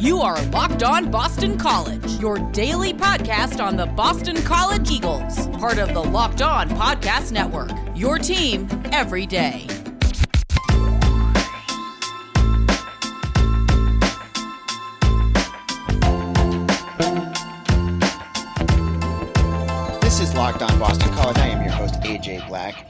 You are Locked On Boston College, your daily podcast on the Boston College Eagles, part of the Locked On Podcast Network. Your team every day. This is Locked On Boston College. I am your host, AJ Black.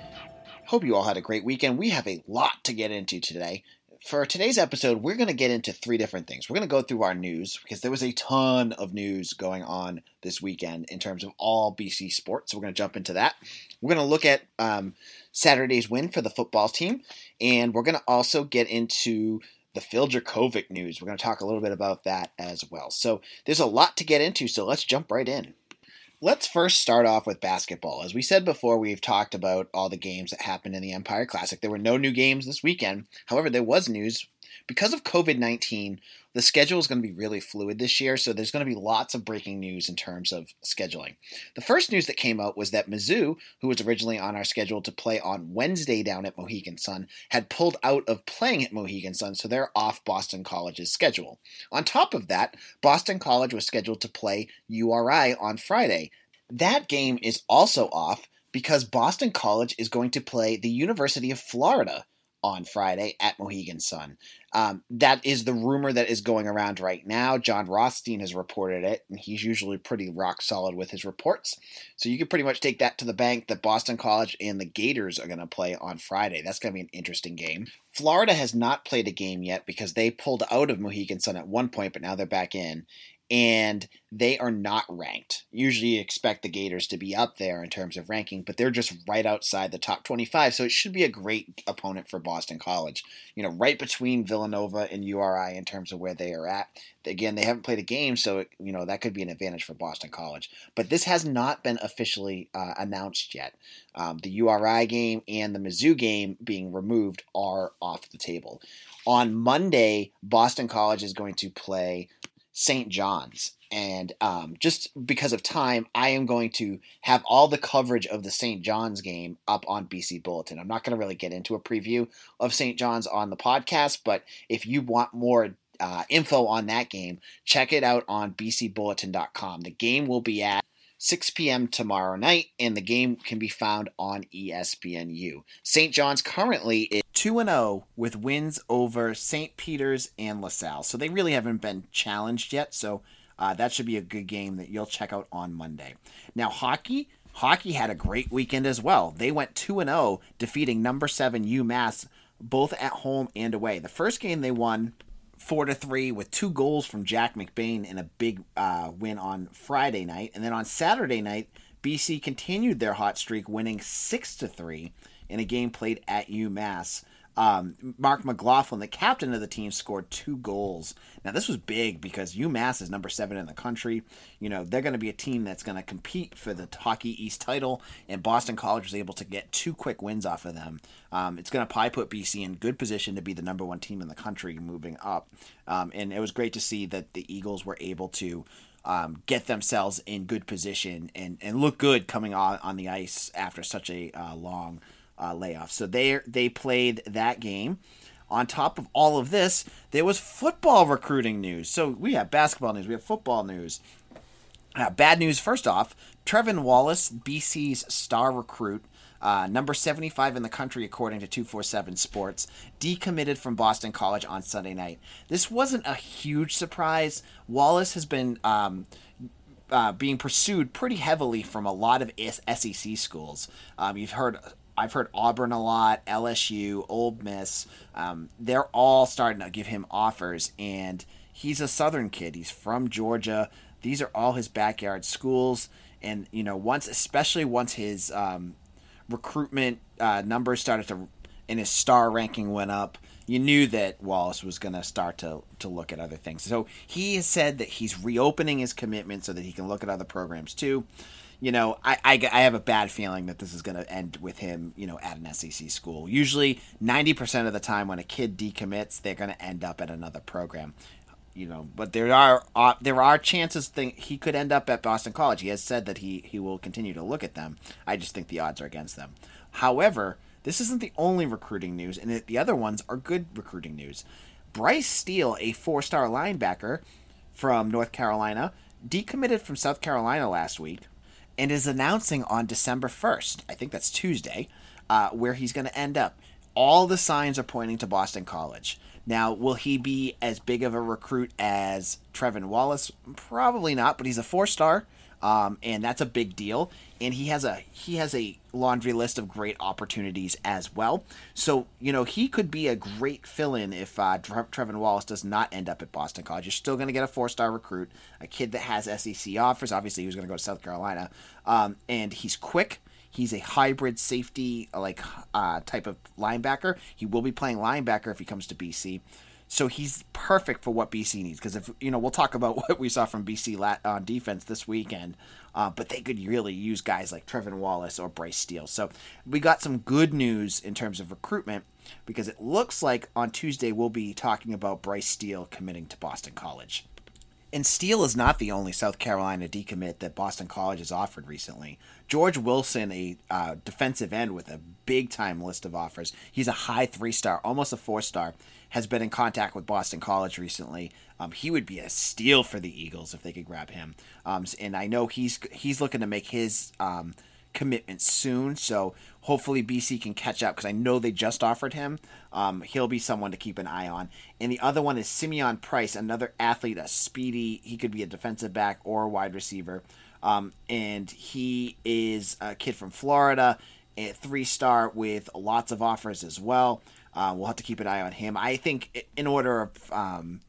Hope you all had a great weekend. We have a lot to get into today for today's episode, we're going to get into three different things. We're going to go through our news because there was a ton of news going on this weekend in terms of all BC sports. So we're going to jump into that. We're going to look at um, Saturday's win for the football team, and we're going to also get into the Phil Jurkovec news. We're going to talk a little bit about that as well. So there's a lot to get into, so let's jump right in. Let's first start off with basketball. As we said before, we've talked about all the games that happened in the Empire Classic. There were no new games this weekend. However, there was news. Because of COVID 19, the schedule is going to be really fluid this year, so there's going to be lots of breaking news in terms of scheduling. The first news that came out was that Mizzou, who was originally on our schedule to play on Wednesday down at Mohegan Sun, had pulled out of playing at Mohegan Sun, so they're off Boston College's schedule. On top of that, Boston College was scheduled to play URI on Friday. That game is also off because Boston College is going to play the University of Florida on Friday at Mohegan Sun. Um, that is the rumor that is going around right now. Jon Rothstein has reported it, and he's usually pretty rock solid with his reports. So you can pretty much take that to the bank that Boston College and the Gators are going to play on Friday. That's going to be an interesting game. Florida has not played a game yet because they pulled out of Mohegan Sun at one point, but now they're back in and they are not ranked. Usually you expect the Gators to be up there in terms of ranking, but they're just right outside the top 25, so it should be a great opponent for Boston College. You know, right between Villanova and URI in terms of where they are at. Again, they haven't played a game, so it, you know that could be an advantage for Boston College. But this has not been officially uh, announced yet. Um, the URI game and the Mizzou game being removed are off the table. On Monday, Boston College is going to play St. John's. And um, just because of time, I am going to have all the coverage of the St. John's game up on BC Bulletin. I'm not going to really get into a preview of St. John's on the podcast, but if you want more uh, info on that game, check it out on bcbulletin.com. The game will be at 6 p.m. tomorrow night, and the game can be found on ESPNU. St. John's currently is 2 and 0 with wins over St. Peter's and LaSalle. So they really haven't been challenged yet. So uh, that should be a good game that you'll check out on Monday. Now, hockey. Hockey had a great weekend as well. They went 2 and 0, defeating number 7 UMass both at home and away. The first game they won four to three with two goals from Jack McBain in a big uh, win on Friday night, and then on Saturday night, BC continued their hot streak, winning six to three in a game played at UMass. Um, Marc McLaughlin, the captain of the team, scored two goals. Now, this was big because UMass is number seven in the country. You know, they're going to be a team that's going to compete for the Hockey East title, and Boston College was able to get two quick wins off of them. Um, it's going to probably put BC in good position to be the number one team in the country moving up. Um, and it was great to see that the Eagles were able to um, get themselves in good position and, and look good coming on, on the ice after such a uh, long uh, layoff. So they they played that game. On top of all of this, there was football recruiting news. So we have basketball news, we have football news. Uh, bad news first off Trevin Wallace, BC's star recruit, uh, number 75 in the country according to 247 Sports, decommitted from Boston College on Sunday night. This wasn't a huge surprise. Wallace has been. Um, uh, being pursued pretty heavily from a lot of SEC schools. Um, you've heard I've heard Auburn a lot, LSU, Ole Miss. Um, they're all starting to give him offers, and he's a Southern kid. He's from Georgia. These are all his backyard schools, and you know, once, especially once his um, recruitment uh, numbers started to, and his star ranking went up, you knew that Wallace was going to start to to look at other things. So he has said that he's reopening his commitment so that he can look at other programs too you know, I, I, I have a bad feeling that this is going to end with him, you know, at an SEC school. Usually, 90% of the time when a kid decommits, they're going to end up at another program. You know, but there are uh, there are chances that he could end up at Boston College. He has said that he, he will continue to look at them. I just think the odds are against them. However, this isn't the only recruiting news, and the other ones are good recruiting news. Bryce Steele, a four star linebacker from North Carolina, decommitted from South Carolina last week and is announcing on December 1st, I think that's Tuesday, uh, where he's going to end up. All the signs are pointing to Boston College. Now, will he be as big of a recruit as Trevin Wallace? Probably not, but he's a four star um, and that's a big deal. And he has a he has a laundry list of great opportunities as well. So you know he could be a great fill-in if uh, Tre- Trevin Wallace does not end up at Boston College. You're still going to get a four-star recruit, a kid that has SEC offers. Obviously, he was going to go to South Carolina, um, and he's quick. He's a hybrid safety like uh, type of linebacker. He will be playing linebacker if he comes to BC. So he's perfect for what BC needs because if you know we'll talk about what we saw from BC on defense this weekend, uh, but they could really use guys like Trevin Wallace or Bryce Steele. So we got some good news in terms of recruitment because it looks like on Tuesday we'll be talking about Bryce Steele committing to Boston College. And Steele is not the only South Carolina decommit that Boston College has offered recently. George Wilson, a uh, defensive end with a big time list of offers, he's a high three star, almost a four star has been in contact with Boston College recently. Um, he would be a steal for the Eagles if they could grab him. Um, and I know he's he's looking to make his um, commitment soon. So hopefully BC can catch up because I know they just offered him. Um, he'll be someone to keep an eye on. And the other one is Simeon Price, another athlete, a speedy. He could be a defensive back or a wide receiver. Um, and he is a kid from Florida, a three star with lots of offers as well. Uh, we'll have to keep an eye on him. I think in order of um,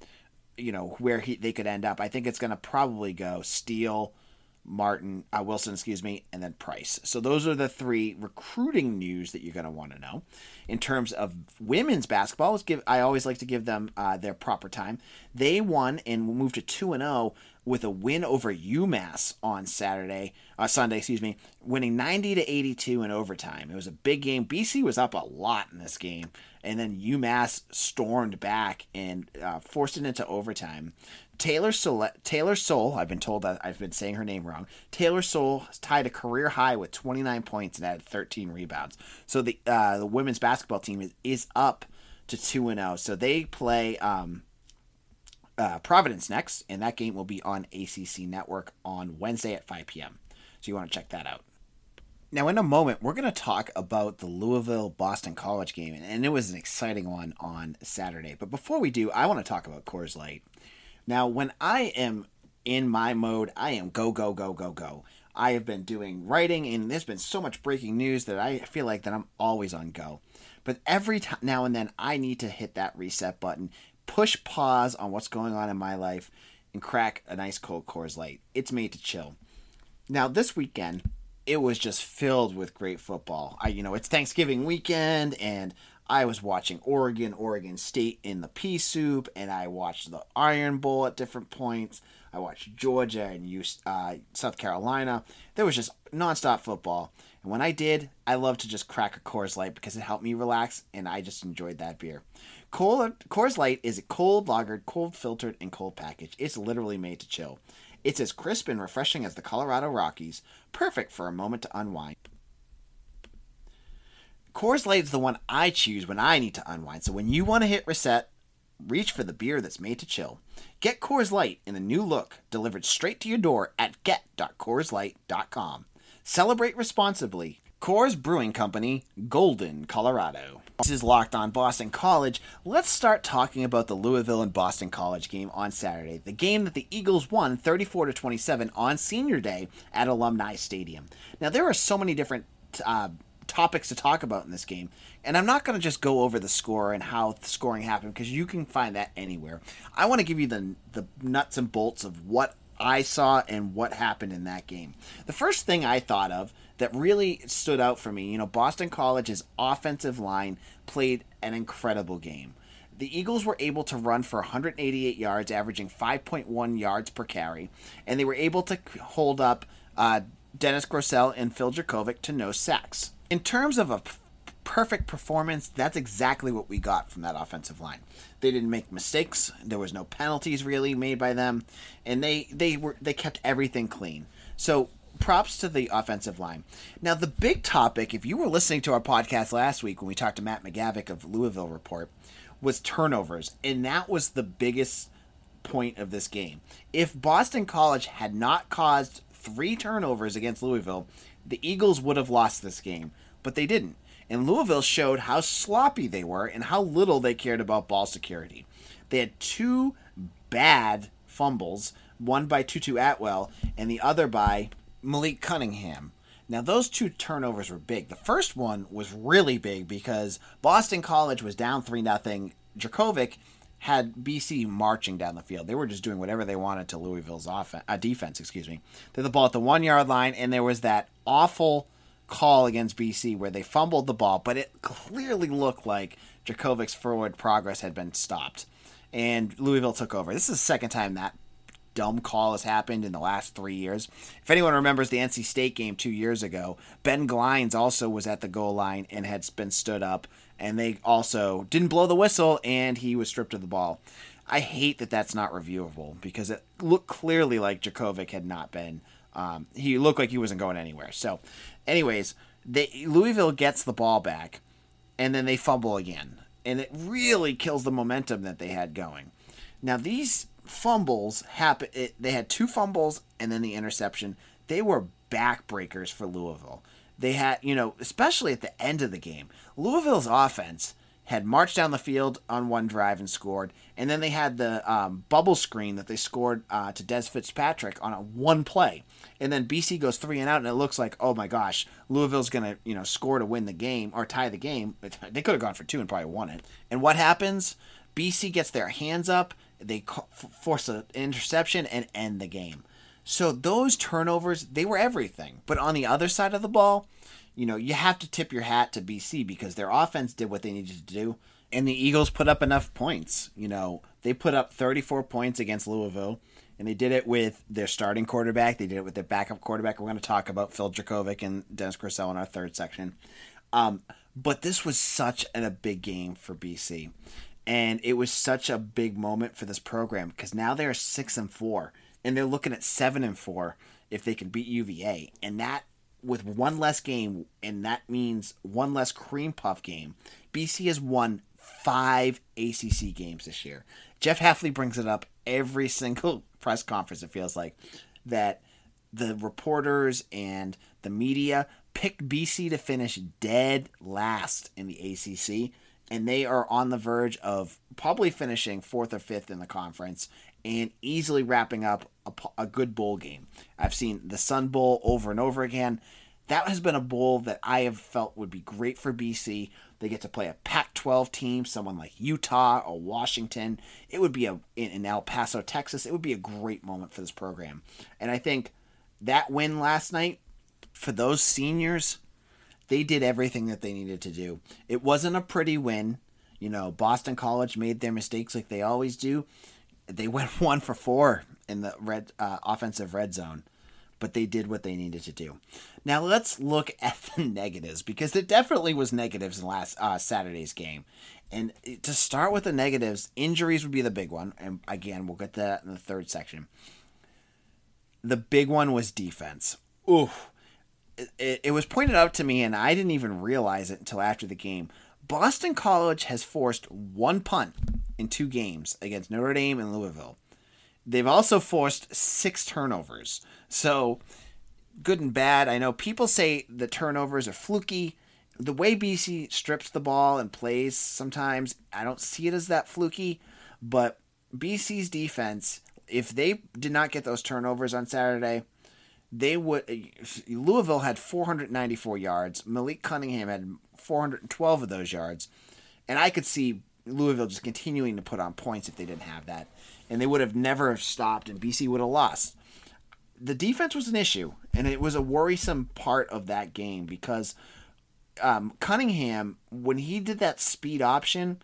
you know where he they could end up, I think it's going to probably go Steele, Martin, uh, Wilson, excuse me, and then Price. So those are the three recruiting news that you're going to want to know. In terms of women's basketball, let's give I always like to give them uh, their proper time. They won and moved to two and zero oh with a win over UMass on Saturday, uh, Sunday, excuse me, winning 90 to 82 in overtime. It was a big game. BC was up a lot in this game, and then UMass stormed back and uh, forced it into overtime. Taylor Taylor Soule, I've been told that I've been saying her name wrong. Taylor Soule tied a career high with 29 points and had 13 rebounds. So the uh, the women's basketball team is, is up to 2 and 0. So they play um, uh, Providence next, and that game will be on ACC Network on Wednesday at 5 p.m. So you want to check that out. Now, in a moment, we're going to talk about the Louisville Boston College game, and it was an exciting one on Saturday. But before we do, I want to talk about Coors Light. Now, when I am in my mode, I am go, go, go, go, go. I have been doing writing, and there's been so much breaking news that I feel like that I'm always on go. But every time now and then, I need to hit that reset button push pause on what's going on in my life and crack a nice cold Coors Light. It's made to chill. Now, this weekend, it was just filled with great football. I, you know, it's Thanksgiving weekend, and I was watching Oregon, Oregon State in the pea soup, and I watched the Iron Bowl at different points. I watched Georgia and uh, South Carolina. There was just nonstop football. And when I did, I loved to just crack a Coors Light because it helped me relax, and I just enjoyed that beer. Coors Light is a cold lagered, cold filtered, and cold package. It's literally made to chill. It's as crisp and refreshing as the Colorado Rockies, perfect for a moment to unwind. Coors Light is the one I choose when I need to unwind. So when you want to hit reset, reach for the beer that's made to chill. Get Coors Light in a new look, delivered straight to your door at get.coorslight.com. Celebrate responsibly. Coors Brewing Company, Golden, Colorado. This is Locked On Boston College. Let's start talking about the Louisville and Boston College game on Saturday. The game that the Eagles won 34 to 27 on Senior Day at Alumni Stadium. Now there are so many different uh, topics to talk about in this game, and I'm not going to just go over the score and how the scoring happened because you can find that anywhere. I want to give you the the nuts and bolts of what I saw and what happened in that game. The first thing I thought of that really stood out for me. You know, Boston College's offensive line played an incredible game. The Eagles were able to run for 188 yards, averaging 5.1 yards per carry, and they were able to hold up uh, Dennis Grosel and Phil Jurkovec to no sacks. In terms of a perfect performance, that's exactly what we got from that offensive line. They didn't make mistakes. There was no penalties really made by them, and they they were they kept everything clean. So props to the offensive line. Now, the big topic, if you were listening to our podcast last week when we talked to Matt McGavick of Louisville Report, was turnovers, and that was the biggest point of this game. If Boston College had not caused three turnovers against Louisville, the Eagles would have lost this game, but they didn't. And Louisville showed how sloppy they were and how little they cared about ball security. They had two bad fumbles, one by Tutu Atwell and the other by Malik Cunningham. Now, those two turnovers were big. The first one was really big because Boston College was down 3 0. Jurkovec had BC marching down the field. They were just doing whatever they wanted to Louisville's offense, uh, defense. Excuse me. They had the ball at the one yard line, and there was that awful call against BC where they fumbled the ball, but it clearly looked like Jurkovec's forward progress had been stopped, and Louisville took over. This is the second time that dumb call has happened in the last three years. If anyone remembers the NC State game two years ago, Ben Glines also was at the goal line and had been stood up, and they also didn't blow the whistle, and he was stripped of the ball. I hate that that's not reviewable because it looked clearly like Jurkovec had not been. Um, he looked like he wasn't going anywhere. So, anyways, they, Louisville gets the ball back, and then they fumble again, and it really kills the momentum that they had going. Now these fumbles happen. It, they had two fumbles and then the interception. They were backbreakers for Louisville. They had, you know, especially at the end of the game, Louisville's offense had marched down the field on one drive and scored, and then they had the um, bubble screen that they scored uh, to Dez Fitzpatrick on a one play, and then BC goes three and out, and it looks like, oh my gosh, Louisville's gonna, you know, score to win the game or tie the game. They could have gone for two and probably won it. And what happens? BC gets their hands up, they force an interception and end the game. So those turnovers, they were everything. But on the other side of the ball, you know, you have to tip your hat to BC because their offense did what they needed to do. And the Eagles put up enough points. You know, they put up 34 points against Louisville, and they did it with their starting quarterback. They did it with their backup quarterback. We're going to talk about Phil Jurkovec and Dennis Grosel in our third section. Um, but this was such an, a big game for BC and it was such a big moment for this program because now they're six and four, and they're looking at seven and four if they can beat UVA, and that with one less game, and that means one less cream puff game. BC has won five ACC games this year. Jeff Hafley brings it up every single press conference. It feels like that the reporters and the media picked BC to finish dead last in the ACC and they are on the verge of probably finishing fourth or fifth in the conference and easily wrapping up a, a, good bowl game. I've seen the Sun Bowl over and over again. That has been a bowl that I have felt would be great for BC. They get to play a Pac 12 team, someone like Utah or Washington. It would be a in, in El Paso, Texas. It would be a great moment for this program. And I think that win last night for those seniors they did everything that they needed to do. It wasn't a pretty win. You know, Boston College made their mistakes like they always do. They went one for four in the red uh, offensive red zone, but they did what they needed to do. Now let's look at the negatives because there definitely was negatives in last uh, Saturday's game. And to start with the negatives, injuries would be the big one, and again we'll get that in the third section. The big one was defense. Oof it, it was pointed out to me, and I didn't even realize it until after the game. Boston College has forced one punt in two games against Notre Dame and Louisville. They've also forced six turnovers. So, good and bad. I know people say the turnovers are fluky. The way BC strips the ball and plays sometimes, I don't see it as that fluky. But BC's defense, if they did not get those turnovers on Saturday, they would Louisville had 494 yards. Malik Cunningham had 412 of those yards, and I could see Louisville just continuing to put on points if they didn't have that, and they would have never stopped, and BC would have lost. The defense was an issue, and it was a worrisome part of that game because um, Cunningham, when he did that speed option,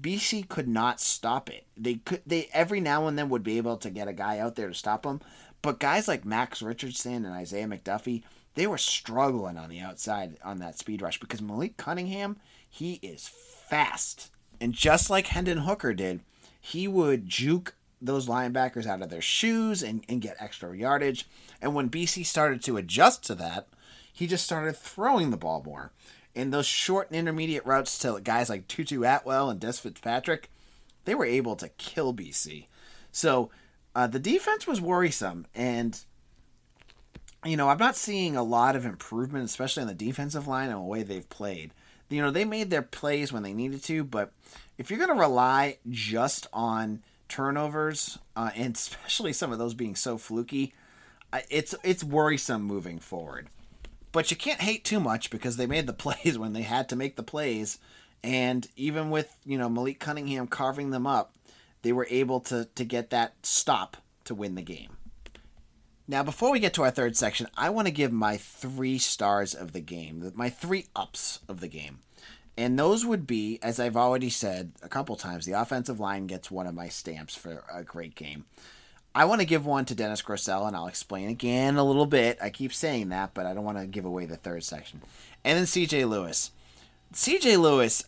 BC could not stop it. They could they every now and then would be able to get a guy out there to stop him, but guys like Max Richardson and Isaiah McDuffie, they were struggling on the outside on that speed rush because Malik Cunningham, he is fast. And just like Hendon Hooker did, he would juke those linebackers out of their shoes and, and get extra yardage. And when BC started to adjust to that, he just started throwing the ball more. And those short and intermediate routes to guys like Tutu Atwell and Dez Fitzpatrick, they were able to kill BC. So uh, the defense was worrisome, and you know I'm not seeing a lot of improvement, especially on the defensive line and the way they've played. You know they made their plays when they needed to, but if you're going to rely just on turnovers, uh, and especially some of those being so fluky, it's it's worrisome moving forward. But you can't hate too much because they made the plays when they had to make the plays, and even with you know Malik Cunningham carving them up, they were able to to get that stop to win the game. Now, before we get to our third section, I want to give my three stars of the game, my three ups of the game. And those would be, as I've already said a couple times, the offensive line gets one of my stamps for a great game. I want to give one to Dennis Grosel, and I'll explain again a little bit. I keep saying that, but I don't want to give away the third section. And then CJ Lewis. CJ Lewis,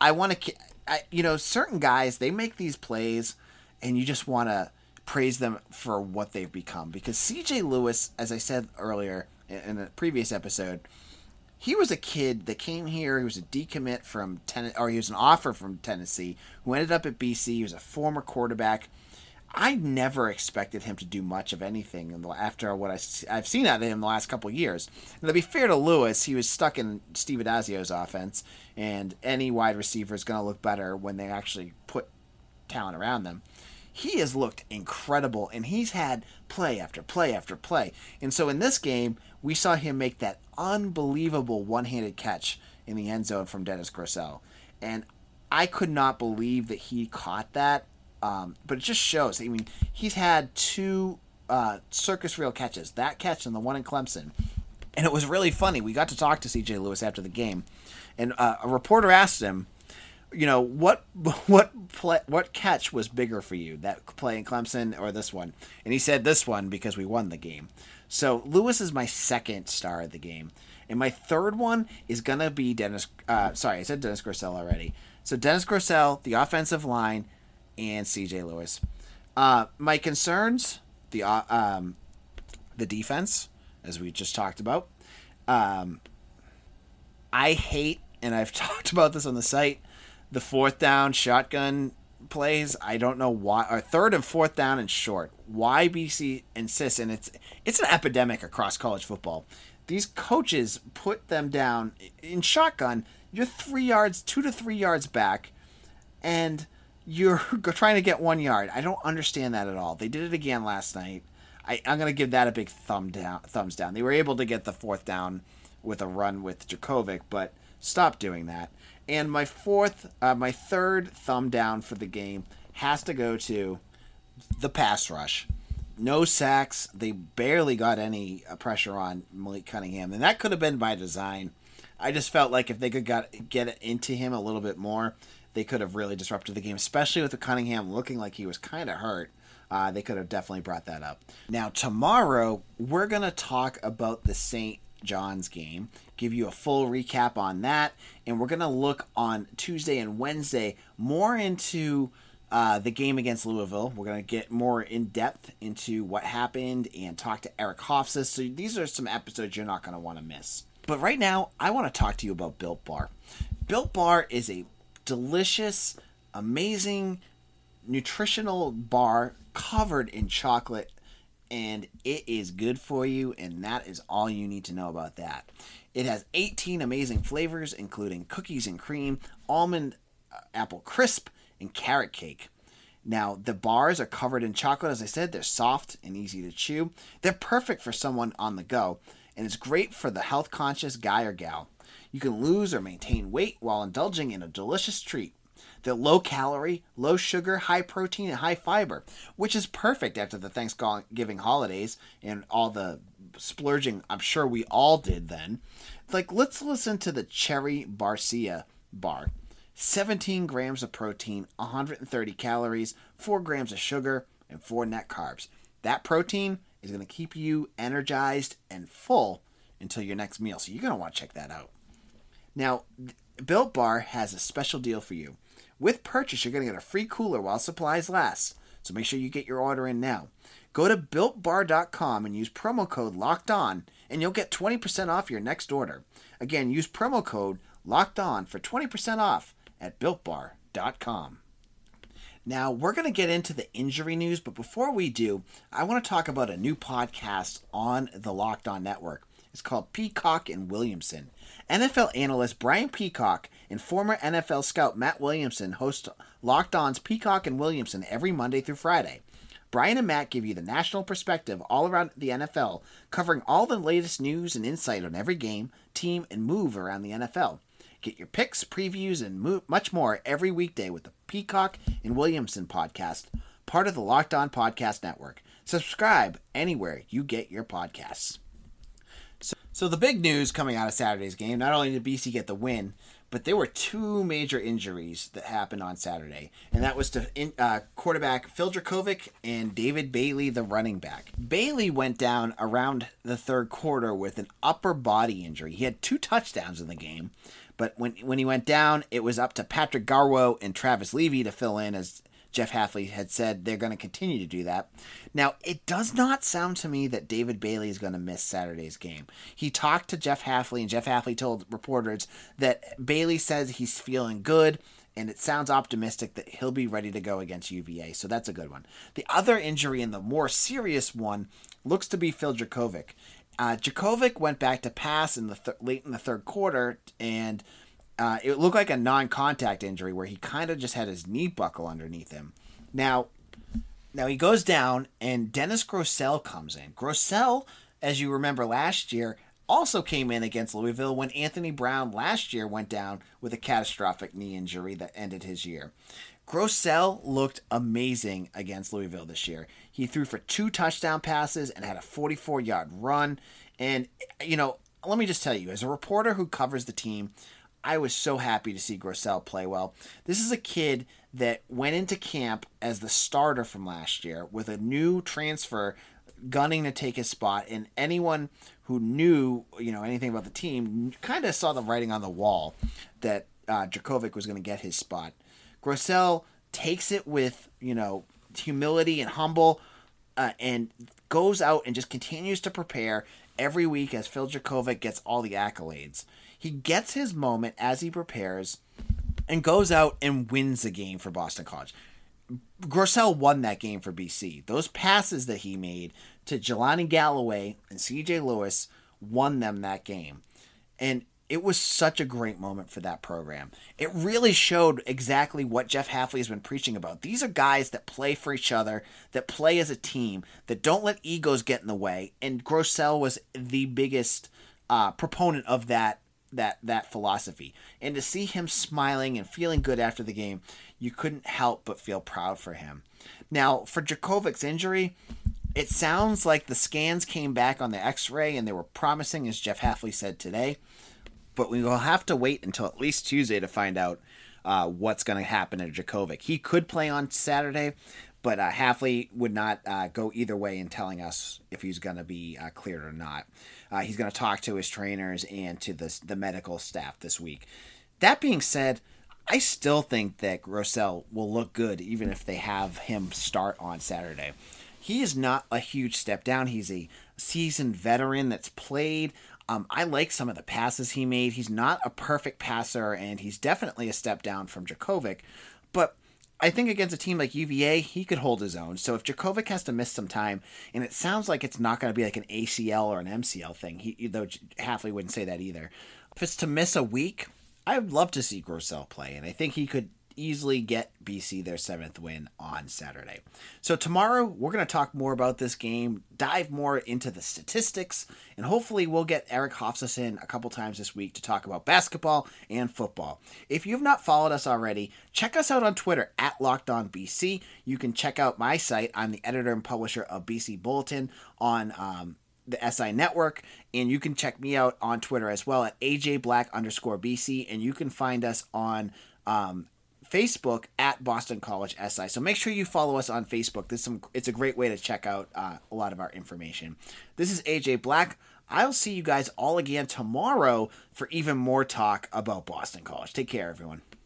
I want to, I, you know, certain guys, they make these plays, and you just want to praise them for what they've become. Because CJ Lewis, as I said earlier in a previous episode, he was a kid that came here. He was a decommit from Tennessee, or he was an offer from Tennessee, who ended up at BC. He was a former quarterback I never expected him to do much of anything after what I, have seen out of him the last couple years. And to be fair to Lewis, he was stuck in Steve Addazio's offense, and any wide receiver is going to look better when they actually put talent around them. He has looked incredible, and he's had play after play after play. And so in this game, we saw him make that unbelievable one handed catch in the end zone from Dennis Grosel. And I could not believe that he caught that um, but it just shows. I mean, he's had two uh, circus reel catches. That catch and the one in Clemson. And it was really funny. We got to talk to CJ Lewis after the game, and uh, a reporter asked him, you know, what what play, what catch was bigger for you, that play in Clemson or this one? And he said this one because we won the game. So Lewis is my second star of the game, and my third one is gonna be Dennis. Uh, sorry, I said Dennis Grosel already. So Dennis Grosel, the offensive line, and CJ Lewis. Uh, my concerns the uh, um, the defense, as we just talked about. Um, I hate, and I've talked about this on the site, the fourth down shotgun plays. I don't know why, or third and fourth down and short. Why BC insists, and it's it's an epidemic across college football. These coaches put them down in shotgun. You're three yards, two to three yards back, and you're trying to get one yard. I don't understand that at all. They did it again last night. I, I'm gonna give that a big thumb down, thumbs down. They were able to get the fourth down with a run with Jurkovec, but stop doing that. And my fourth, uh, my third thumb down for the game has to go to the pass rush. No sacks. They barely got any uh, pressure on Malik Cunningham, and that could have been by design. I just felt like if they could got, get into him a little bit more, they could have really disrupted the game, especially with Cunningham looking like he was kind of hurt. Uh, they could have definitely brought that up. Now, tomorrow, we're going to talk about the St. John's game, give you a full recap on that, and we're going to look on Tuesday and Wednesday more into uh, the game against Louisville. We're going to get more in depth into what happened and talk to Eric Hofstas. So these are some episodes you're not going to want to miss. But right now, I want to talk to you about Built Bar. Built Bar is a delicious, amazing, nutritional bar covered in chocolate, and it is good for you, and that is all you need to know about that. It has 18 amazing flavors, including cookies and cream, almond uh, apple crisp, and carrot cake. Now, the bars are covered in chocolate, as I said, they're soft and easy to chew. They're perfect for someone on the go, and it's great for the health conscious guy or gal. You can lose or maintain weight while indulging in a delicious treat. They're low calorie, low sugar, high protein, and high fiber, which is perfect after the Thanksgiving holidays and all the splurging I'm sure we all did then. Like, let's listen to the Cherry Barcia bar 17 grams of protein, 130 calories, 4 grams of sugar, and 4 net carbs. That protein is going to keep you energized and full until your next meal. So you're going to want to check that out. Now, Built Bar has a special deal for you. With purchase, you're going to get a free cooler while supplies last. So make sure you get your order in now. Go to builtbar.com and use promo code locked on, and you'll get 20% off your next order. Again, use promo code locked on for 20% off at builtbar.com. Now, we're going to get into the injury news, but before we do, I want to talk about a new podcast on the Locked On Network. It's called Peacock and Williamson. NFL analyst Brian Peacock and former NFL scout Matt Williamson host Locked On's Peacock and Williamson every Monday through Friday. Brian and Matt give you the national perspective all around the NFL, covering all the latest news and insight on every game, team, and move around the NFL. Get your picks, previews, and much more every weekday with the Peacock and Williamson podcast, part of the Locked On Podcast Network. Subscribe anywhere you get your podcasts. So, so the big news coming out of Saturday's game, not only did BC get the win, but there were two major injuries that happened on Saturday, and that was to in, uh, quarterback Phil Jurkovec and David Bailey, the running back. Bailey went down around the third quarter with an upper body injury. He had two touchdowns in the game, but when when he went down, it was up to Patrick Garwo and Travis Levy to fill in as Jeff Hafley had said they're going to continue to do that. Now, it does not sound to me that David Bailey is going to miss Saturday's game. He talked to Jeff Hafley, and Jeff Hafley told reporters that Bailey says he's feeling good, and it sounds optimistic that he'll be ready to go against UVA. So that's a good one. The other injury, and the more serious one, looks to be Phil Jurkovec. Uh, went back to pass in the th- late in the third quarter, and uh, it looked like a non-contact injury where he kind of just had his knee buckle underneath him. Now, now he goes down, and Dennis Grosel comes in. Grosel, as you remember last year, also came in against Louisville when Anthony Brown last year went down with a catastrophic knee injury that ended his year. Grosel looked amazing against Louisville this year. He threw for two touchdown passes and had a 44 yard run. And, you know, let me just tell you, as a reporter who covers the team, I was so happy to see Grosel play well. This is a kid that went into camp as the starter from last year with a new transfer gunning to take his spot and anyone who knew you know anything about the team kind of saw the writing on the wall that uh, Jurkovec was going to get his spot. Grosel takes it with you know humility and humble uh, and goes out and just continues to prepare every week as Phil Jurkovec gets all the accolades. He gets his moment as he prepares and goes out and wins the game for Boston College. Grosel won that game for BC. Those passes that he made to Jehlani Galloway and CJ Lewis won them that game. And it was such a great moment for that program. It really showed exactly what Jeff Hafley has been preaching about. These are guys that play for each other, that play as a team, that don't let egos get in the way. And Grosel was the biggest uh, proponent of that that that philosophy. And to see him smiling and feeling good after the game, you couldn't help but feel proud for him. Now, for Jurkovec's injury, it sounds like the scans came back on the X-ray and they were promising, as Jeff Hafley said today. But we will have to wait until at least Tuesday to find out uh, what's going to happen to Jurkovec. He could play on Saturday, but uh, Hafley would not uh, go either way in telling us if he's going to be uh, cleared or not. Uh, he's going to talk to his trainers and to the, the medical staff this week. That being said, I still think that Grosel will look good even if they have him start on Saturday. He is not a huge step down. He's a seasoned veteran that's played. Um, I like some of the passes he made. He's not a perfect passer, and he's definitely a step down from Jurkovec. But I think against a team like UVA, he could hold his own. So if Jurkovec has to miss some time, and it sounds like it's not going to be like an ACL or an MCL thing, he, though Hafley wouldn't say that either. If it's to miss a week, I'd love to see Grosel play, and I think he could easily get BC their seventh win on Saturday. So, tomorrow we're going to talk more about this game, dive more into the statistics, and hopefully we'll get Eric Hofstas in a couple times this week to talk about basketball and football. If you've not followed us already, check us out on Twitter at LockedOnBC. You can check out my site. I'm the editor and publisher of BC Bulletin on um, the SI Network, and you can check me out on Twitter as well at AJ Black underscore BC, and you can find us on um, Facebook at Boston College SI. So make sure you follow us on Facebook. This some it's a great way to check out uh, a lot of our information. This is AJ Black. I'll see you guys all again tomorrow for even more talk about Boston College. Take care, everyone.